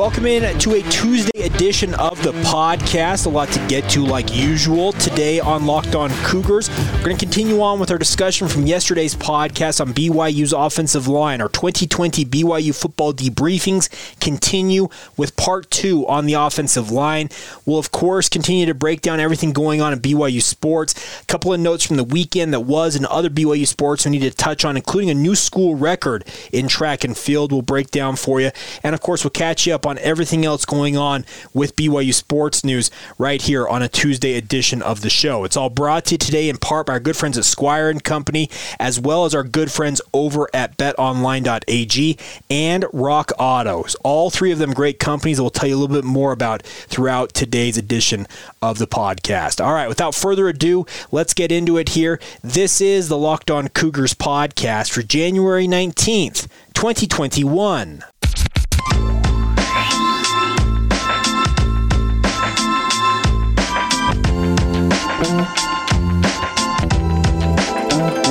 Welcome in to a Tuesday edition of the podcast. A lot to get to, like usual. Today on Locked On Cougars, we're going to continue on with our discussion from yesterday's podcast on BYU's offensive line. Our 2020 BYU football debriefings continue with part two on the offensive line. We'll, of course, continue to break down everything going on in BYU sports. A couple of notes from the weekend that was and other BYU sports we need to touch on, including a new school record in track and field. We'll break down for you. And, of course, we'll catch you up on everything else going on with BYU sports news right here on a Tuesday edition of the show. It's all brought to you today in part by our good friends at Squire and Company, as well as our good friends over at betonline.ag and Rock Autos. All three of them great companies that we'll tell you a little bit more about throughout today's edition of the podcast. All right, without further ado, let's get into it here. This is the Locked On Cougars podcast for January 19th, 2021. Thank you.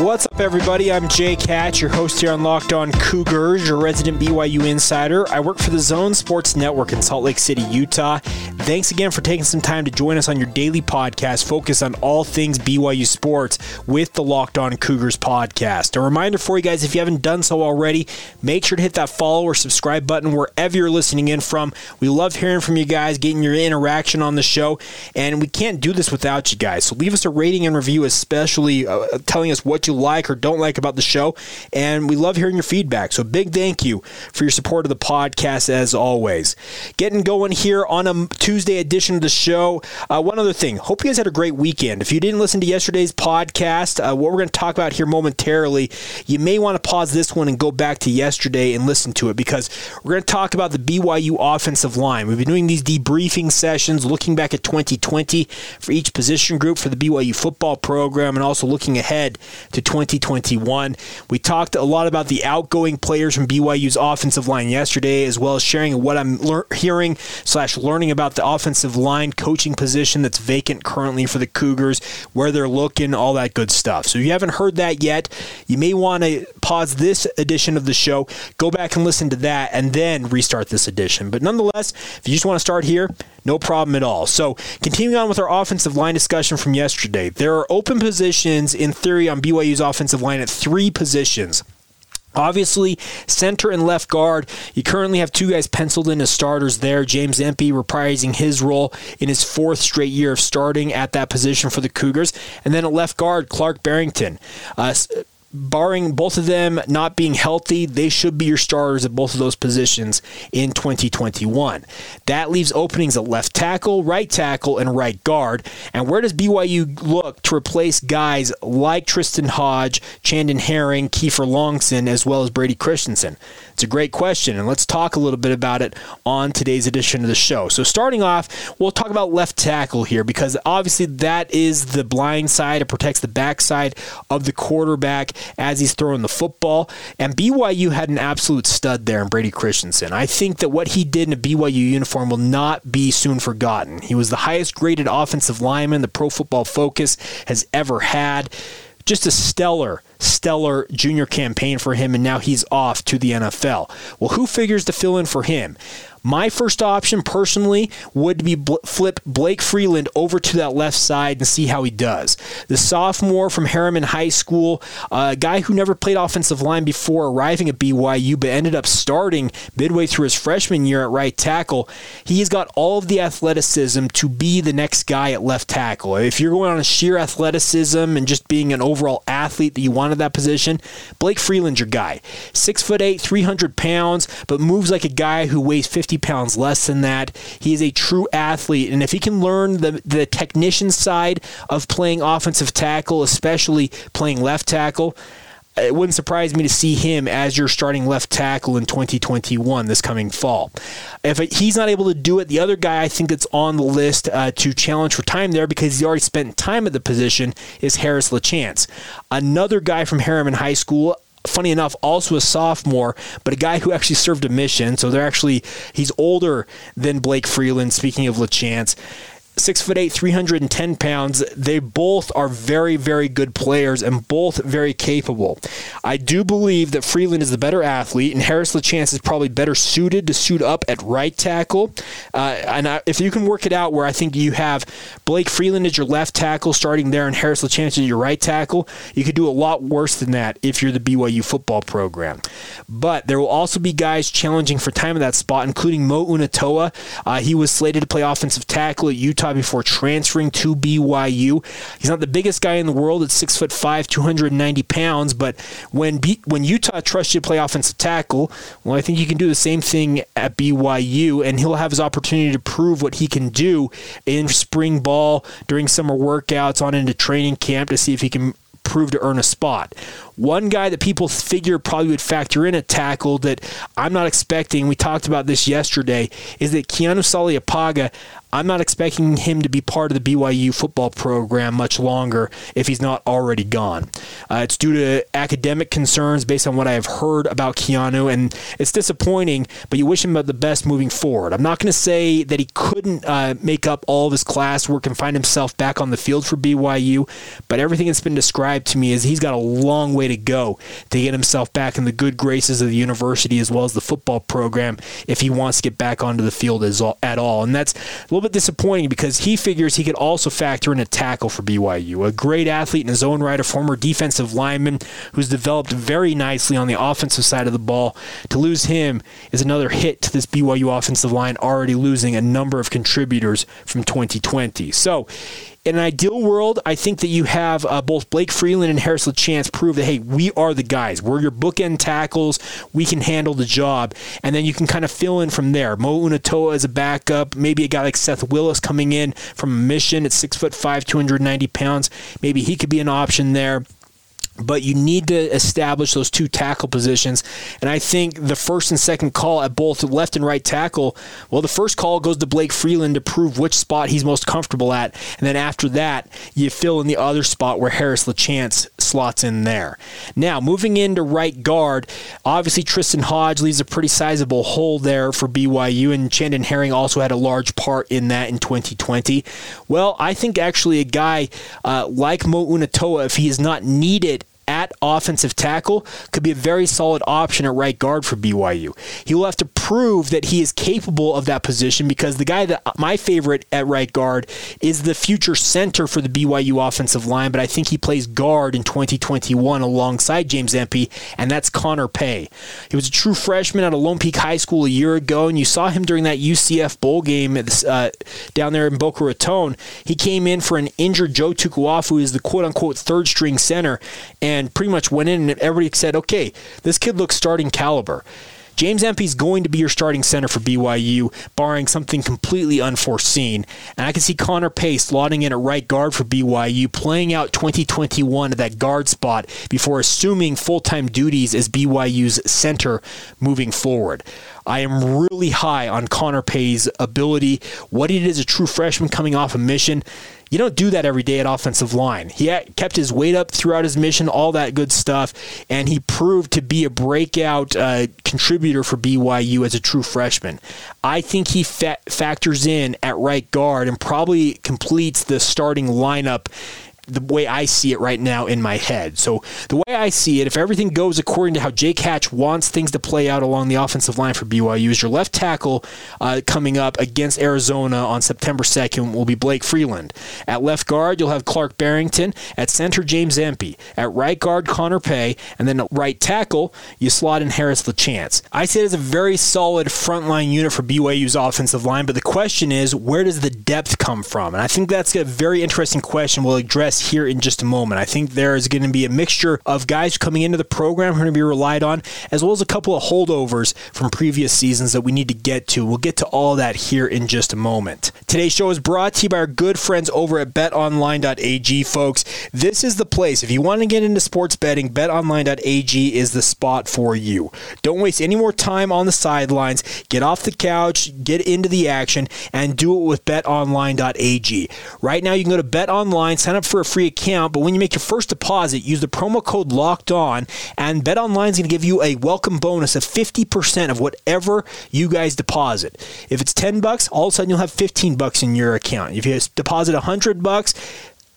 What's up, everybody? I'm Jake Hatch, your host here on Locked On Cougars, your resident BYU insider. I work for the Zone Sports Network in Salt Lake City, Utah. Thanks again for taking some time to join us on your daily podcast focused on all things BYU sports with the Locked On Cougars podcast. A reminder for you guys if you haven't done so already, make sure to hit that follow or subscribe button wherever you're listening in from. We love hearing from you guys, getting your interaction on the show, and we can't do this without you guys. So leave us a rating and review, especially uh, telling us what you like or don't like about the show. And we love hearing your feedback. So big thank you for your support of the podcast as always. Getting going here on a Tuesday edition of the show. Uh, one other thing. Hope you guys had a great weekend. If you didn't listen to yesterday's podcast, uh, what we're going to talk about here momentarily, you may want to pause this one and go back to yesterday and listen to it because we're going to talk about the BYU offensive line. We've been doing these debriefing sessions, looking back at 2020 for each position group for the BYU football program and also looking ahead to 2021. We talked a lot about the outgoing players from BYU's offensive line yesterday, as well as sharing what I'm lear- hearing slash learning about the offensive line coaching position that's vacant currently for the Cougars, where they're looking, all that good stuff. So if you haven't heard that yet, you may want to pause this edition of the show, go back and listen to that, and then restart this edition. But nonetheless, if you just want to start here, no problem at all. So, continuing on with our offensive line discussion from yesterday, there are open positions in theory on BYU's offensive line at three positions. Obviously, center and left guard, you currently have two guys penciled in as starters there. James Empey reprising his role in his fourth straight year of starting at that position for the Cougars. And then at left guard, Clark Barrington. Uh, barring both of them not being healthy, they should be your starters at both of those positions in 2021. That leaves openings at left tackle, right tackle, and right guard. And where does BYU look to replace guys like Tristan Hodge, Chandon Herring, Kiefer Longson, as well as Brady Christensen? It's a great question, and let's talk a little bit about it on today's edition of the show. So, starting off, we'll talk about left tackle here because obviously that is the blind side. It protects the backside of the quarterback as he's throwing the football. And BYU had an absolute stud there in Brady Christensen. I think that what he did in a BYU uniform will not be soon forgotten. He was the highest graded offensive lineman the Pro Football Focus has ever had. Just a stellar stellar junior campaign for him, and now he's off to the NFL. Well, who figures to fill in for him? My first option personally would be bl- flip Blake Freeland over to that left side and see how he does. The sophomore from Herriman High School, a guy who never played offensive line before arriving at BYU, but ended up starting midway through his freshman year at right tackle. He's got all of the athleticism to be the next guy at left tackle. If you're going on a sheer athleticism and just being an overall athlete that you wanted that position, Blake Freeland's your guy. Six foot eight, 300 pounds, but moves like a guy who weighs 50 pounds less than that. He is a true athlete, and if he can learn the the technician side of playing offensive tackle, especially playing left tackle. It wouldn't surprise me to see him as your starting left tackle in 2021 this coming fall. If he's not able to do it, the other guy I think that's on the list uh, to challenge for time there because he's already spent time at the position is Harris LaChance. Another guy from Herriman High School funny enough, also a sophomore, but a guy who actually served a mission. So they're actually he's older than Blake Freeland. Speaking of LaChance, six foot eight, 310 pounds. They both are very, very good players and both very capable. I do believe that Freeland is the better athlete, and Harris LaChance is probably better suited to suit up at right tackle. Uh, and I, if you can work it out where I think you have Blake Freeland as your left tackle starting there and Harris LaChance as your right tackle, you could do a lot worse than that if you're the BYU football program. But there will also be guys challenging for time in that spot, including Mo Unatoa. Uh, he was slated to play offensive tackle at Utah Utah before transferring to BYU. He's not the biggest guy in the world at six foot five, 290 pounds, but when B- when Utah trusts you to play offensive tackle, well, I think you can do the same thing at BYU, and he'll have his opportunity to prove what he can do in spring ball during summer workouts on into training camp to see if he can prove to earn a spot. One guy that people figure probably would factor in a tackle that I'm not expecting, we talked about this yesterday, is that Keanu Saleapaga, I'm not expecting him to be part of the BYU football program much longer if he's not already gone. Uh, it's due to academic concerns based on what I have heard about Keanu, and it's disappointing, but you wish him the best moving forward. I'm not going to say that he couldn't uh, make up all of his classwork and find himself back on the field for BYU, but everything that's been described to me is he's got a long way to go to get himself back in the good graces of the university as well as the football program if he wants to get back onto the field as, at all. And that's little bit disappointing because he figures he could also factor in a tackle for BYU. A great athlete in his own right, a former defensive lineman who's developed very nicely on the offensive side of the ball. To lose him is another hit to this BYU offensive line, already losing a number of contributors from 2020. So, in an ideal world, I think that you have uh, both Blake Freeland and Harris LaChance prove that, hey, we are the guys. We're your bookend tackles. We can handle the job. And then you can kind of fill in from there. Mo Unatoa as a backup, maybe a guy like Seth Willis coming in from a mission at 6'5, 290 pounds. Maybe he could be an option there but you need to establish those two tackle positions. And I think the first and second call at both left and right tackle, well, the first call goes to Blake Freeland to prove which spot he's most comfortable at. And then after that, you fill in the other spot where Harris LaChance slots in there. Now, moving into right guard, obviously Tristan Hodge leaves a pretty sizable hole there for BYU, and Chandon Herring also had a large part in that in 2020. Well, I think actually a guy uh, like Mo Unatoa, if he is not needed at offensive tackle could be a very solid option at right guard for BYU. He will have to prove that he is capable of that position because the guy that my favorite at right guard is the future center for the BYU offensive line, but I think he plays guard in 2021 alongside James Empey, and that's Connor Pay. He was a true freshman at a Lone Peak High School a year ago, and you saw him during that UCF bowl game uh, down there in Boca Raton. He came in for an injured Joe Tukuafu, who is the quote unquote third string center, and and pretty much went in and everybody said, okay, this kid looks starting caliber. James Empey is going to be your starting center for BYU, barring something completely unforeseen. And I can see Connor Pace slotting in at right guard for BYU, playing out 2021 at that guard spot before assuming full time duties as BYU's center moving forward. I am really high on Connor Pay's ability, what did as a true freshman coming off a mission. You don't do that every day at offensive line. He kept his weight up throughout his mission, all that good stuff, and he proved to be a breakout uh, contributor for BYU as a true freshman. I think he fa- factors in at right guard and probably completes the starting lineup the way I see it right now in my head. So the way I see it, if everything goes according to how Jake Hatch wants things to play out along the offensive line for BYU, is your left tackle uh, coming up against Arizona on September 2nd will be Blake Freeland. At left guard, you'll have Clark Barrington. At center, James Empey. At right guard, Connor Pay. And then at right tackle, you slot in Harris LaChance. I say it is a very solid frontline unit for BYU's offensive line, but the question is, where does the depth come from? And I think that's a very interesting question we'll address here in just a moment. I think there is going to be a mixture of guys coming into the program who are going to be relied on, as well as a couple of holdovers from previous seasons that we need to get to. We'll get to all that here in just a moment. Today's show is brought to you by our good friends over at betonline.ag, folks. This is the place. If you want to get into sports betting, betonline.ag is the spot for you. Don't waste any more time on the sidelines. Get off the couch, get into the action, and do it with betonline.ag. Right now, you can go to betonline, sign up for a free account, but when you make your first deposit, use the promo code locked on, and betonline is going to give you a welcome bonus of 50% of whatever you guys deposit. If it's 10 bucks, all of a sudden you'll have 15 bucks in your account. If you deposit 100 bucks,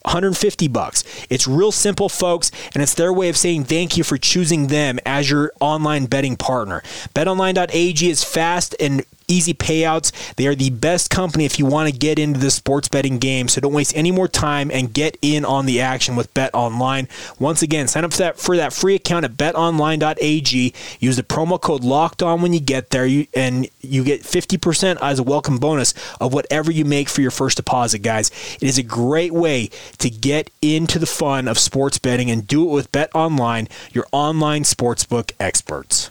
150 bucks. It's real simple, folks, and it's their way of saying thank you for choosing them as your online betting partner. BetOnline.ag is fast and easy payouts. They are the best company if you want to get into the sports betting game. So don't waste any more time and get in on the action with Bet Online. Once again, sign up for that for that free account at betonline.ag. Use the promo code locked on when you get there you, and you get 50% as a welcome bonus of whatever you make for your first deposit, guys. It is a great way to get into the fun of sports betting and do it with Bet Online, your online sportsbook experts.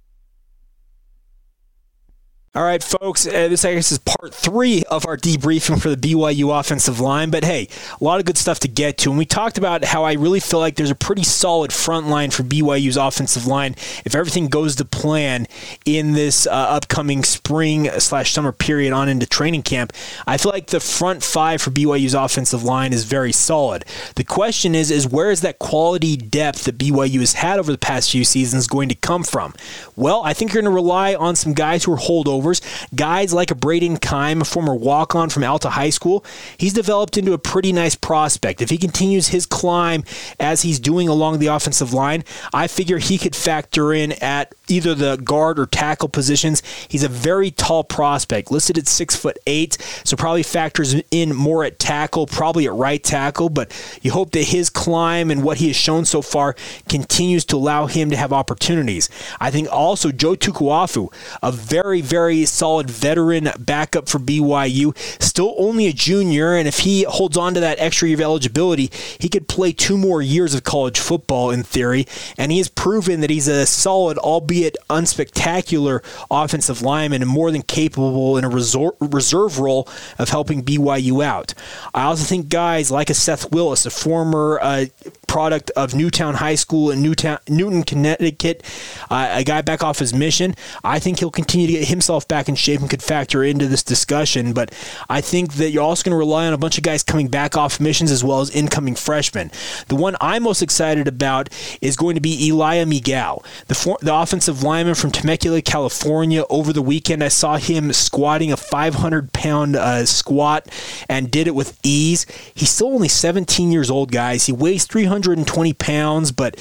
All right, folks, uh, this I guess is part three of our debriefing for the BYU offensive line. But hey, a lot of good stuff to get to. And we talked about how I really feel like there's a pretty solid front line for BYU's offensive line if everything goes to plan in this uh, upcoming spring slash summer period on into training camp. I feel like the front five for BYU's offensive line is very solid. The question is, is where is that quality depth that BYU has had over the past few seasons going to come from? Well, I think you're going to rely on some guys who are holdovers Guys like a Brayden Keim, a former walk on from Alta High School, he's developed into a pretty nice prospect. If he continues his climb as he's doing along the offensive line, I figure he could factor in at either the guard or tackle positions. He's a very tall prospect, listed at six foot eight, so probably factors in more at tackle, probably at right tackle. But you hope that his climb and what he has shown so far continues to allow him to have opportunities. I think also Joe Tukuafu, a very, very very solid veteran backup for BYU. Still only a junior, and if he holds on to that extra year of eligibility, he could play two more years of college football in theory. And he has proven that he's a solid, albeit unspectacular, offensive lineman and more than capable in a reserve role of helping BYU out. I also think guys like a Seth Willis, a former uh, product of Newtown High School in Newtown, Newton, Connecticut, uh, a guy back off his mission. I think he'll continue to get himself back in shape and could factor into this discussion. But I think that you're also going to rely on a bunch of guys coming back off missions as well as incoming freshmen. The one I'm most excited about is going to be Elia Migao, the, for, the offensive lineman from Temecula, California. Over the weekend, I saw him squatting a 500 pound uh, squat and did it with ease. He's still only 17 years old, guys. He weighs 300. 120 pounds, but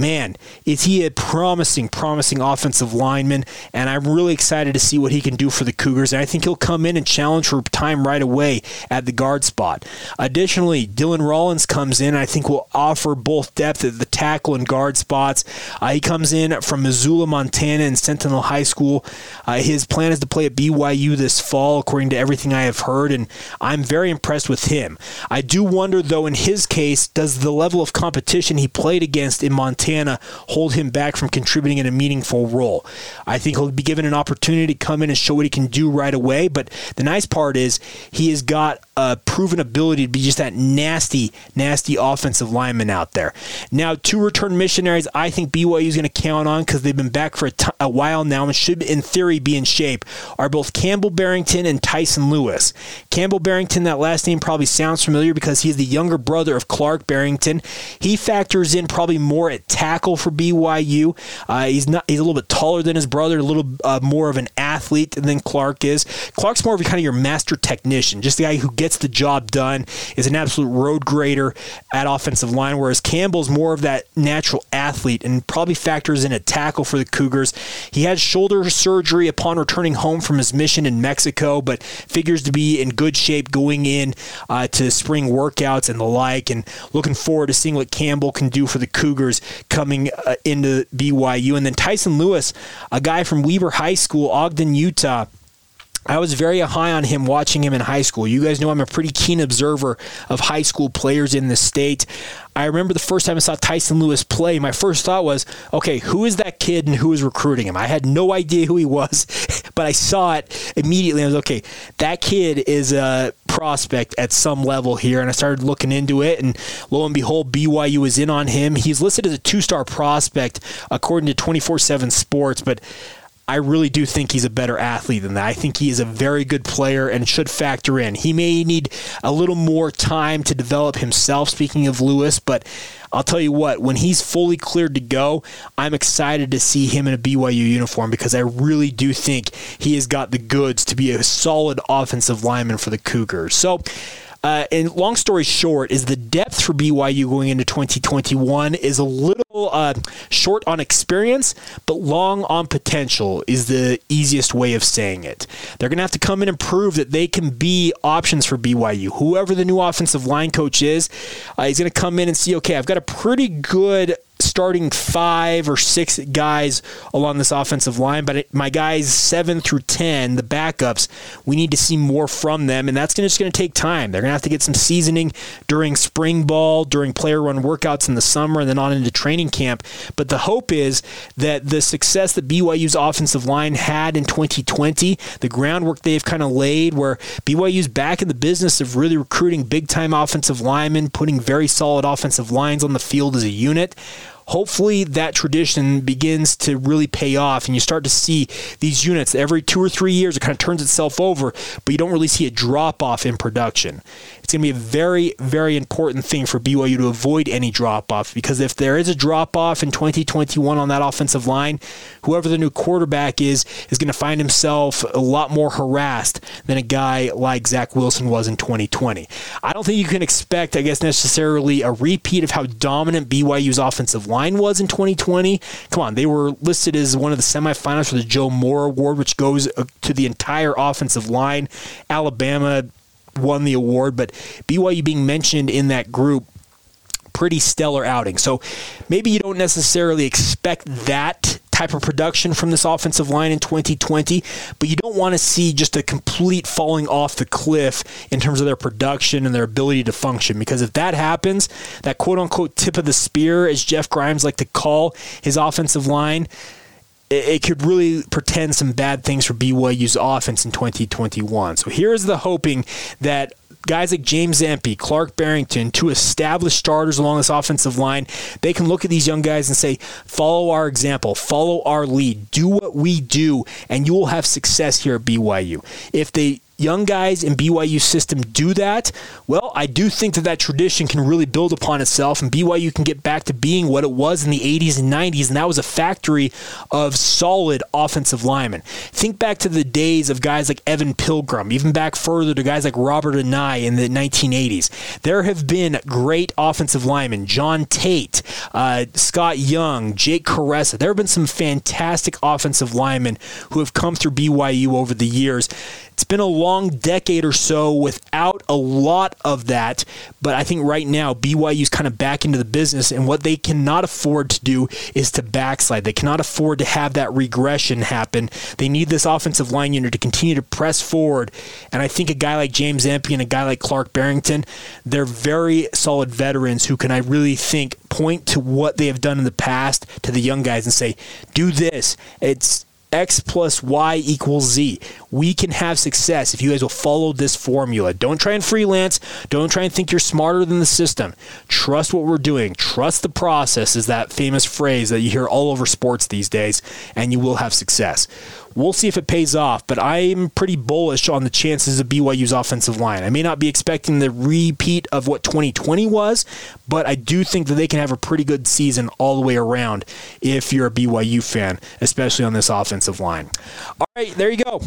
man, is he a promising, promising offensive lineman, and I'm really excited to see what he can do for the Cougars. And I think he'll come in and challenge for time right away at the guard spot. Additionally, Dylan Rollins comes in. I think will offer both depth at the tackle and guard spots. Uh, he comes in from Missoula, Montana, and Sentinel High School. Uh, his plan is to play at BYU this fall, according to everything I have heard, and I'm very impressed with him. I do wonder, though, in his case, does the level of competition he played against in Montana Montana hold him back from contributing in a meaningful role. I think he'll be given an opportunity to come in and show what he can do right away. But the nice part is he has got a proven ability to be just that nasty, nasty offensive lineman out there. Now, two return missionaries I think BYU is going to count on because they've been back for a, t- a while now and should, in theory, be in shape are both Campbell Barrington and Tyson Lewis. Campbell Barrington, that last name probably sounds familiar because he's the younger brother of Clark Barrington. He factors in probably more at tackle for BYU. Uh, he's not he's a little bit taller than his brother, a little uh, more of an athlete than Clark is. Clark's more of kind of your master technician, just the guy who gets gets the job done, is an absolute road grader at offensive line, whereas Campbell's more of that natural athlete and probably factors in a tackle for the Cougars. He had shoulder surgery upon returning home from his mission in Mexico, but figures to be in good shape going in uh, to spring workouts and the like, and looking forward to seeing what Campbell can do for the Cougars coming uh, into BYU. And then Tyson Lewis, a guy from Weber High School, Ogden, Utah. I was very high on him watching him in high school. You guys know I'm a pretty keen observer of high school players in the state. I remember the first time I saw Tyson Lewis play, my first thought was, okay, who is that kid and who is recruiting him? I had no idea who he was, but I saw it immediately. I was okay, that kid is a prospect at some level here. And I started looking into it, and lo and behold, BYU was in on him. He's listed as a two star prospect according to 24 7 Sports, but I really do think he's a better athlete than that. I think he is a very good player and should factor in. He may need a little more time to develop himself, speaking of Lewis, but I'll tell you what, when he's fully cleared to go, I'm excited to see him in a BYU uniform because I really do think he has got the goods to be a solid offensive lineman for the Cougars. So, uh, and long story short, is the depth for BYU going into 2021 is a little uh, short on experience, but long on potential is the easiest way of saying it. They're going to have to come in and prove that they can be options for BYU. Whoever the new offensive line coach is, uh, he's going to come in and see, okay, I've got a pretty good starting five or six guys along this offensive line, but it, my guys seven through ten, the backups, we need to see more from them, and that's gonna, just going to take time. They're going to have to get some seasoning during spring ball, during player run workouts in the summer, and then on into training camp. But the hope is that the success that BYU's offensive line had in 2020, the groundwork they've kind of laid, where BYU's back in the business of really recruiting big time offensive linemen, putting very solid offensive lines on the field as a unit hopefully that tradition begins to really pay off and you start to see these units every two or three years it kind of turns itself over but you don't really see a drop off in production it's going to be a very very important thing for BYU to avoid any drop off because if there is a drop off in 2021 on that offensive line whoever the new quarterback is is going to find himself a lot more harassed than a guy like Zach Wilson was in 2020 I don't think you can expect I guess necessarily a repeat of how dominant BYU's offensive line was in 2020. Come on, they were listed as one of the semifinals for the Joe Moore Award, which goes uh, to the entire offensive line. Alabama won the award, but BYU being mentioned in that group pretty stellar outing. So maybe you don't necessarily expect that type of production from this offensive line in 2020, but you don't want to see just a complete falling off the cliff in terms of their production and their ability to function. Because if that happens, that quote unquote tip of the spear, as Jeff Grimes like to call his offensive line, it could really pretend some bad things for BYU's offense in 2021. So here's the hoping that guys like James Empey, Clark Barrington, two established starters along this offensive line, they can look at these young guys and say, follow our example, follow our lead, do what we do, and you will have success here at BYU. If they young guys in BYU system do that, well, I do think that that tradition can really build upon itself and BYU can get back to being what it was in the 80s and 90s, and that was a factory of solid offensive linemen. Think back to the days of guys like Evan Pilgrim, even back further to guys like Robert Anae in the 1980s. There have been great offensive linemen, John Tait, uh, Scott Young, Jake Kuresa. There have been some fantastic offensive linemen who have come through BYU over the years. It's been a long decade or so without a lot of that, but I think right now BYU's kind of back into the business, and what they cannot afford to do is to backslide. They cannot afford to have that regression happen. They need this offensive line unit to continue to press forward, and I think a guy like James and a guy like Clark Barrington, they're very solid veterans who can I really think point to what they have done in the past to the young guys and say, do this. It's X plus Y equals Z. We can have success if you guys will follow this formula. Don't try and freelance. Don't try and think you're smarter than the system. Trust what we're doing. Trust the process, is that famous phrase that you hear all over sports these days, and you will have success. We'll see if it pays off, but I'm pretty bullish on the chances of BYU's offensive line. I may not be expecting the repeat of what 2020 was, but I do think that they can have a pretty good season all the way around if you're a BYU fan, especially on this offensive line. All right, there you go.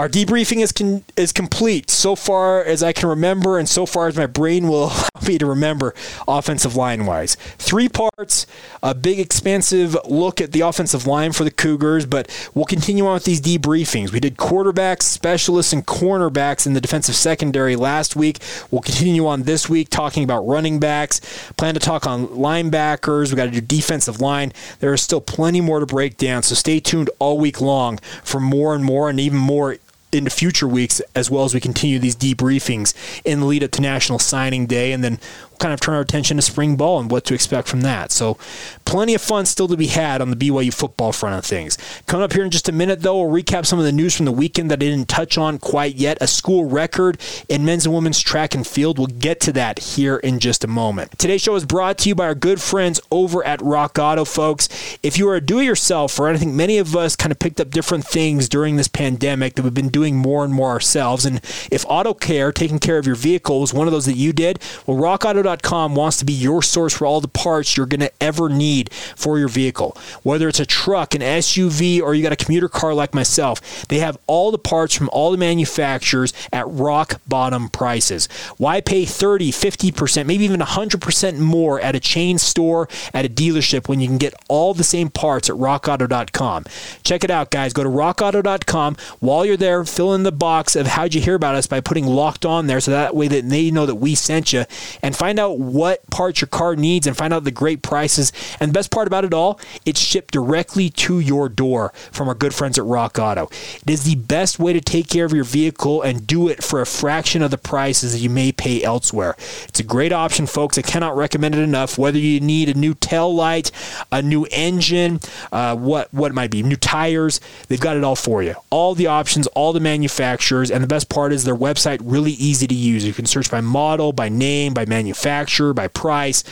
Our debriefing is con- is complete so far as I can remember, and so far as my brain will allow me to remember, offensive line wise. Three parts, a big expansive look at the offensive line for the Cougars, but we'll continue on with these debriefings. We did quarterbacks, specialists, and cornerbacks in the defensive secondary last week. We'll continue on this week talking about running backs. Plan to talk on linebackers. We got to do defensive line. There is still plenty more to break down, so stay tuned all week long for more and more, and even more into future weeks as well as we continue these debriefings in the lead up to National Signing Day, and then kind of turn our attention to spring ball and what to expect from that. So, plenty of fun still to be had on the BYU football front of things. Coming up here in just a minute, though, we'll recap some of the news from the weekend that I didn't touch on quite yet. A school record in men's and women's track and field. We'll get to that here in just a moment. Today's show is brought to you by our good friends over at Rock Auto, folks. If you are a do-it-yourselfer, and I think many of us kind of picked up different things during this pandemic that we've been doing more and more ourselves. And if auto care, taking care of your vehicle, was one of those that you did, well, RockAuto.com Auto.com wants to be your source for all the parts you're going to ever need for your vehicle. Whether it's a truck, an SUV, or you got a commuter car like myself, they have all the parts from all the manufacturers at rock bottom prices. Why pay 30, 50%, maybe even 100% more at a chain store, at a dealership when you can get all the same parts at rockauto.com? Check it out, guys. Go to rockauto.com. While you're there, fill in the box of how'd you hear about us by putting locked on there so that way that they know that we sent you and find out what parts your car needs and find out the great prices. And the best part about it all, it's shipped directly to your door from our good friends at Rock Auto. It is the best way to take care of your vehicle and do it for a fraction of the prices that you may pay elsewhere. It's a great option, folks. I cannot recommend it enough. Whether you need a new tail light, a new engine, uh, what what might be new tires, they've got it all for you. All the options, all the manufacturers, and the best part is their website really easy to use. You can search by model, by name, by manufacturer manufacturer, by price.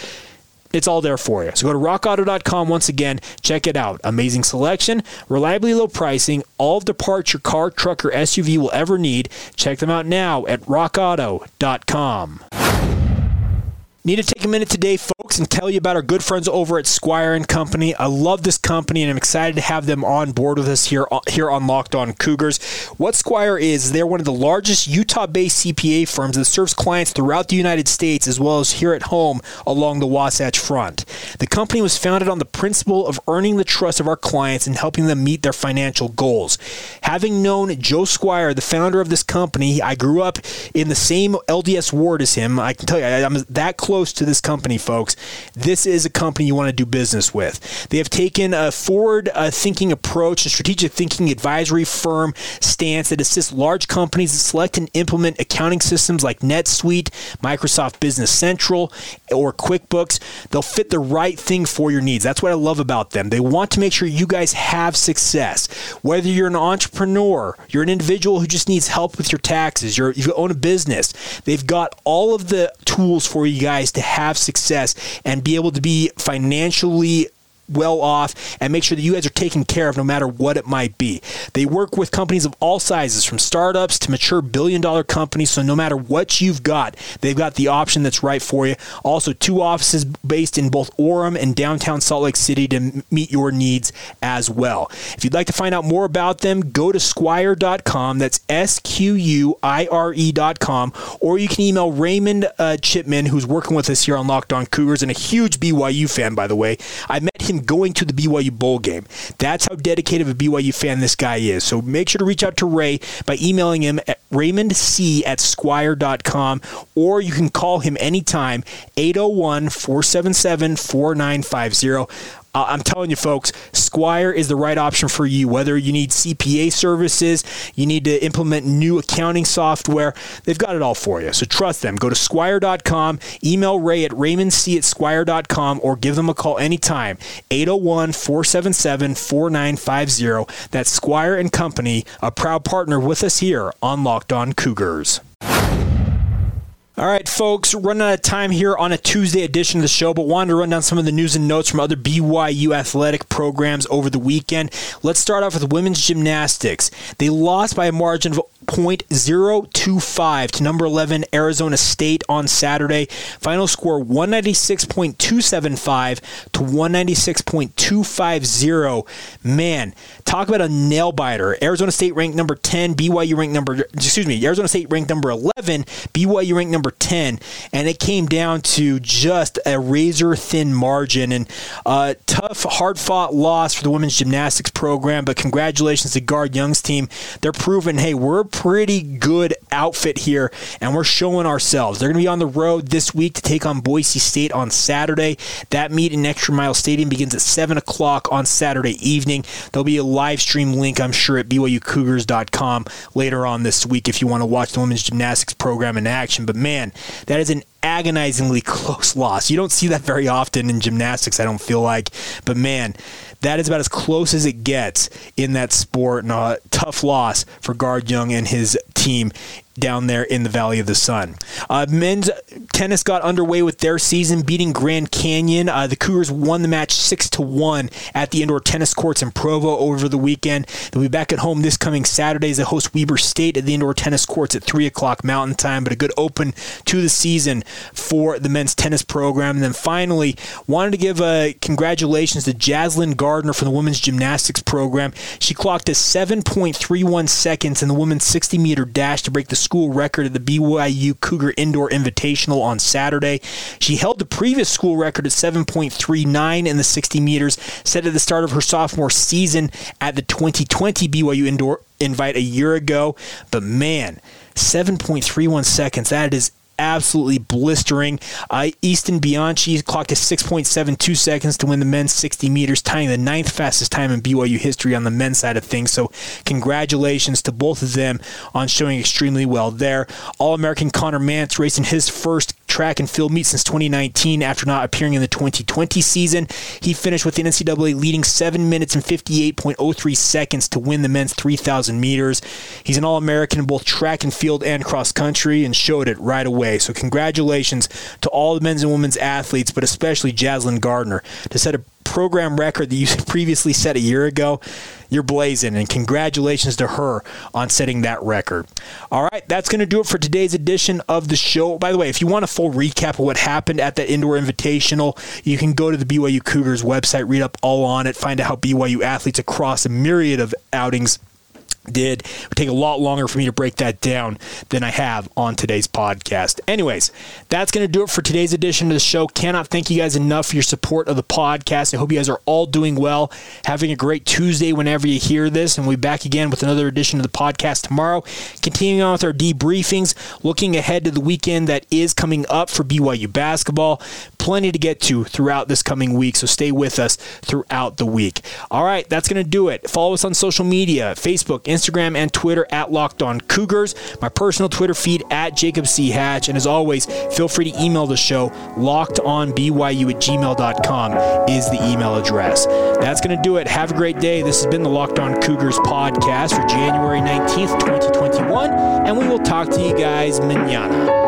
It's all there for you. So go to rockauto.com once again, check it out. Amazing selection, reliably low pricing, all the parts your car, truck, or SUV will ever need. Check them out now at rockauto.com. Need to take a minute today, folks, and tell you about our good friends over at Squire and Company. I love this company, and I'm excited to have them on board with us here uh, here on Locked On Cougars. What Squire is, they're one of the largest Utah-based CPA firms that serves clients throughout the United States as well as here at home along the Wasatch Front. The company was founded on the principle of earning the trust of our clients and helping them meet their financial goals. Having known Joe Squire, the founder of this company, I grew up in the same LDS ward as him. I can tell you, I'm that close close to this company, folks, this is a company you want to do business with. They have taken a forward uh, thinking approach, a strategic thinking advisory firm stance that assists large companies to select and implement accounting systems like NetSuite, Microsoft Business Central, or QuickBooks. They'll fit the right thing for your needs. That's what I love about them. They want to make sure you guys have success. Whether you're an entrepreneur, you're an individual who just needs help with your taxes, you own a business, they've got all of the tools for you guys to have success and be able to be financially well off and make sure that you guys are taken care of no matter what it might be. They work with companies of all sizes, from startups to mature billion dollar companies. So no matter what you've got, they've got the option that's right for you. Also, two offices based in both Orem and downtown Salt Lake City to meet your needs as well. If you'd like to find out more about them, go to squire.com. That's S Q U I R E.com. Or you can email Raymond uh, Chipman, who's working with us here on Locked On Cougars and a huge BYU fan, by the way. I met him going to the BYU bowl game. That's how dedicated of a BYU fan this guy is. So make sure to reach out to Ray by emailing him at raymondc at squire.com or you can call him anytime 801 477 4950. Uh, I'm telling you, folks, Squire is the right option for you. Whether you need CPA services, you need to implement new accounting software, they've got it all for you. So trust them. Go to squire.com, email Ray at raymondc at squire.com, or give them a call anytime. 801 477 4950. That's Squire and Company, a proud partner with us here on Locked On Cougars. All right, folks, running out of time here on a Tuesday edition of the show, but wanted to run down some of the news and notes from other BYU athletic programs over the weekend. Let's start off with women's gymnastics. They lost by a margin of 196.025 to number 11 Arizona State on Saturday. Final score 196.275 to 196.250. Man, talk about a nail biter. Arizona State ranked number 10, BYU ranked number excuse me, Arizona State ranked number 11, BYU ranked number 10, and it came down to just a razor thin margin and a tough, hard fought loss for the women's gymnastics program. But congratulations to Guard Young's team. They're proving, hey, we're pretty good outfit here, and we're showing ourselves. They're going to be on the road this week to take on Boise State on Saturday. That meet in Extra Mile Stadium begins at 7 o'clock on Saturday evening. There'll be a live stream link, I'm sure, at BYUCougars.com later on this week if you want to watch the women's gymnastics program in action. But man, that is an agonizingly close loss. You don't see that very often in gymnastics, I don't feel like. But man, that is about as close as it gets in that sport. And a tough loss for Guard Young and his team down there in the Valley of the Sun. Uh, men's tennis got underway with their season, beating Grand Canyon. Uh, the Cougars won the match six to one at the indoor tennis courts in Provo over the weekend. They'll be back at home this coming Saturday as they host Weber State at the indoor tennis courts at three o'clock Mountain Time. But a good open to the season for the men's tennis program. And then finally, wanted to give a congratulations to Jaslyn Gardner from the women's gymnastics program. She clocked a 7.31 seconds in the women's 60 meter dash to break the school record at the BYU Cougar Indoor Invitational on Saturday. She held the previous school record at 7.39 in the 60 meters, set at the start of her sophomore season at the 2020 BYU Indoor Invite a year ago. But man, 7.31 seconds, that is absolutely blistering. Uh, Easton Bianchi clocked a 6.72 seconds to win the men's 60 meters, tying the ninth fastest time in BYU history on the men's side of things. So, congratulations to both of them on showing extremely well there. All American Connor Mantz racing his first track and field meet since 2019 after not appearing in the 2020 season. He finished with the NCAA leading 7 minutes and 58.03 seconds to win the men's 3,000 meters. He's an All American in both track and field and cross country and showed it right away. So, congratulations to all the men's and women's athletes, but especially Jaslyn Gardner to set a program record that you previously set a year ago, you're blazing. And congratulations to her on setting that record. All right, that's going to do it for today's edition of the show. By the way, if you want a full recap of what happened at that indoor invitational, you can go to the BYU Cougars website, read up all on it, find out how BYU athletes across a myriad of outings did. It would take a lot longer for me to break that down than I have on today's podcast. Anyways, that's going to do it for today's edition of the show. Cannot thank you guys enough for your support of the podcast. I hope you guys are all doing well, having a great Tuesday whenever you hear this, and we'll be back again with another edition of the podcast tomorrow. Continuing on with our debriefings, looking ahead to the weekend that is coming up for BYU basketball. Plenty to get to throughout this coming week, so stay with us throughout the week. All right, that's going to do it. Follow us on social media Facebook, Instagram, and Twitter at Locked On Cougars, my personal Twitter feed at Jacob C. Hatch. And as always, feel free to email the show. LockedOnBYU at gmail.com is the email address. That's going to do it. Have a great day. This has been the Locked On Cougars podcast for January 19th, 2021. And we will talk to you guys manana.